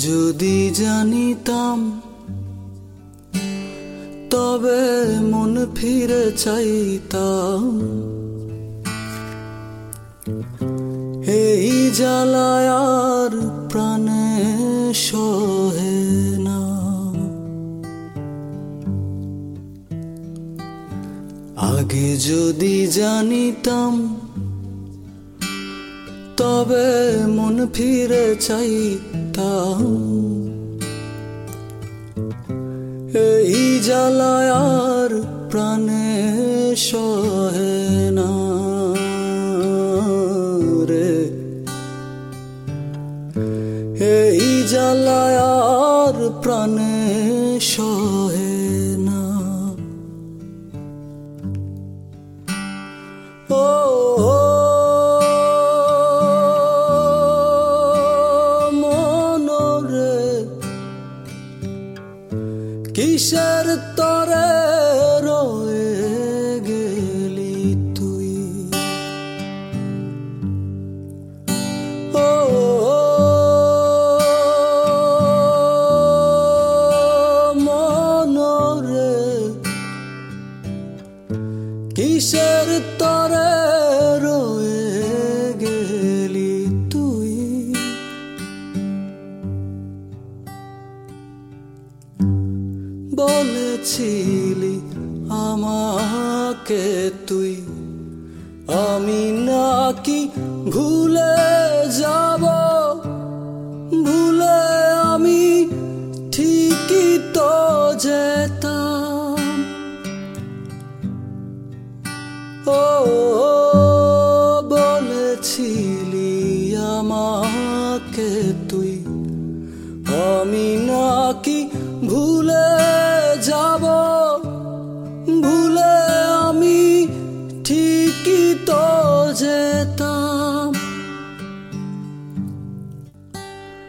যদি জানিতাম, তবে মন ফিরে চাইতাম। এই জ্বালায় আর প্রাণে সহে না। আগে যদি জানিতাম তবে মন ফিরে চাইতাম। এই জ্বালায় আর প্রাণে সহে না রে। এই জ্বালায় আর প্রাণে সহে তরে রয়ে গেলি তুই ও মনরে কিসের তরে বলেছিলি আমাকে তুই। আমি নাকি ভুলে যাব? ভুলে আমি ঠিকই তো যেতাম। ও, বলেছিলি আমাকে তুই। আমি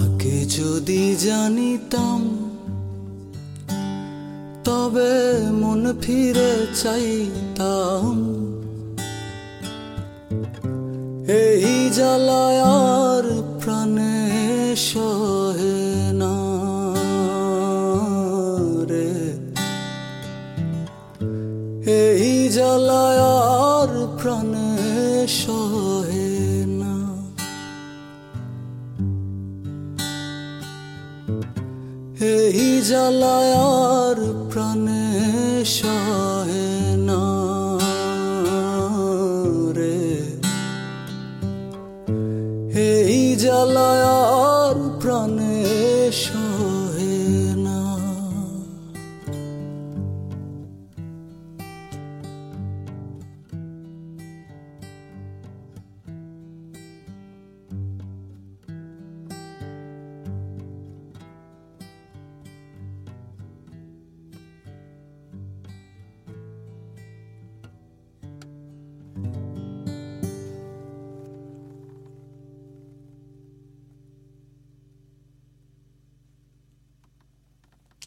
আগে যদি জানিতাম, তবে মন ফিরে চাইতাম। এই জ্বালায় আর প্রাণে সহে না রে। এই জ্বালায় জলায়ার প্রাণে সহে না রে। এই জ্বালায় প্রাণে সহ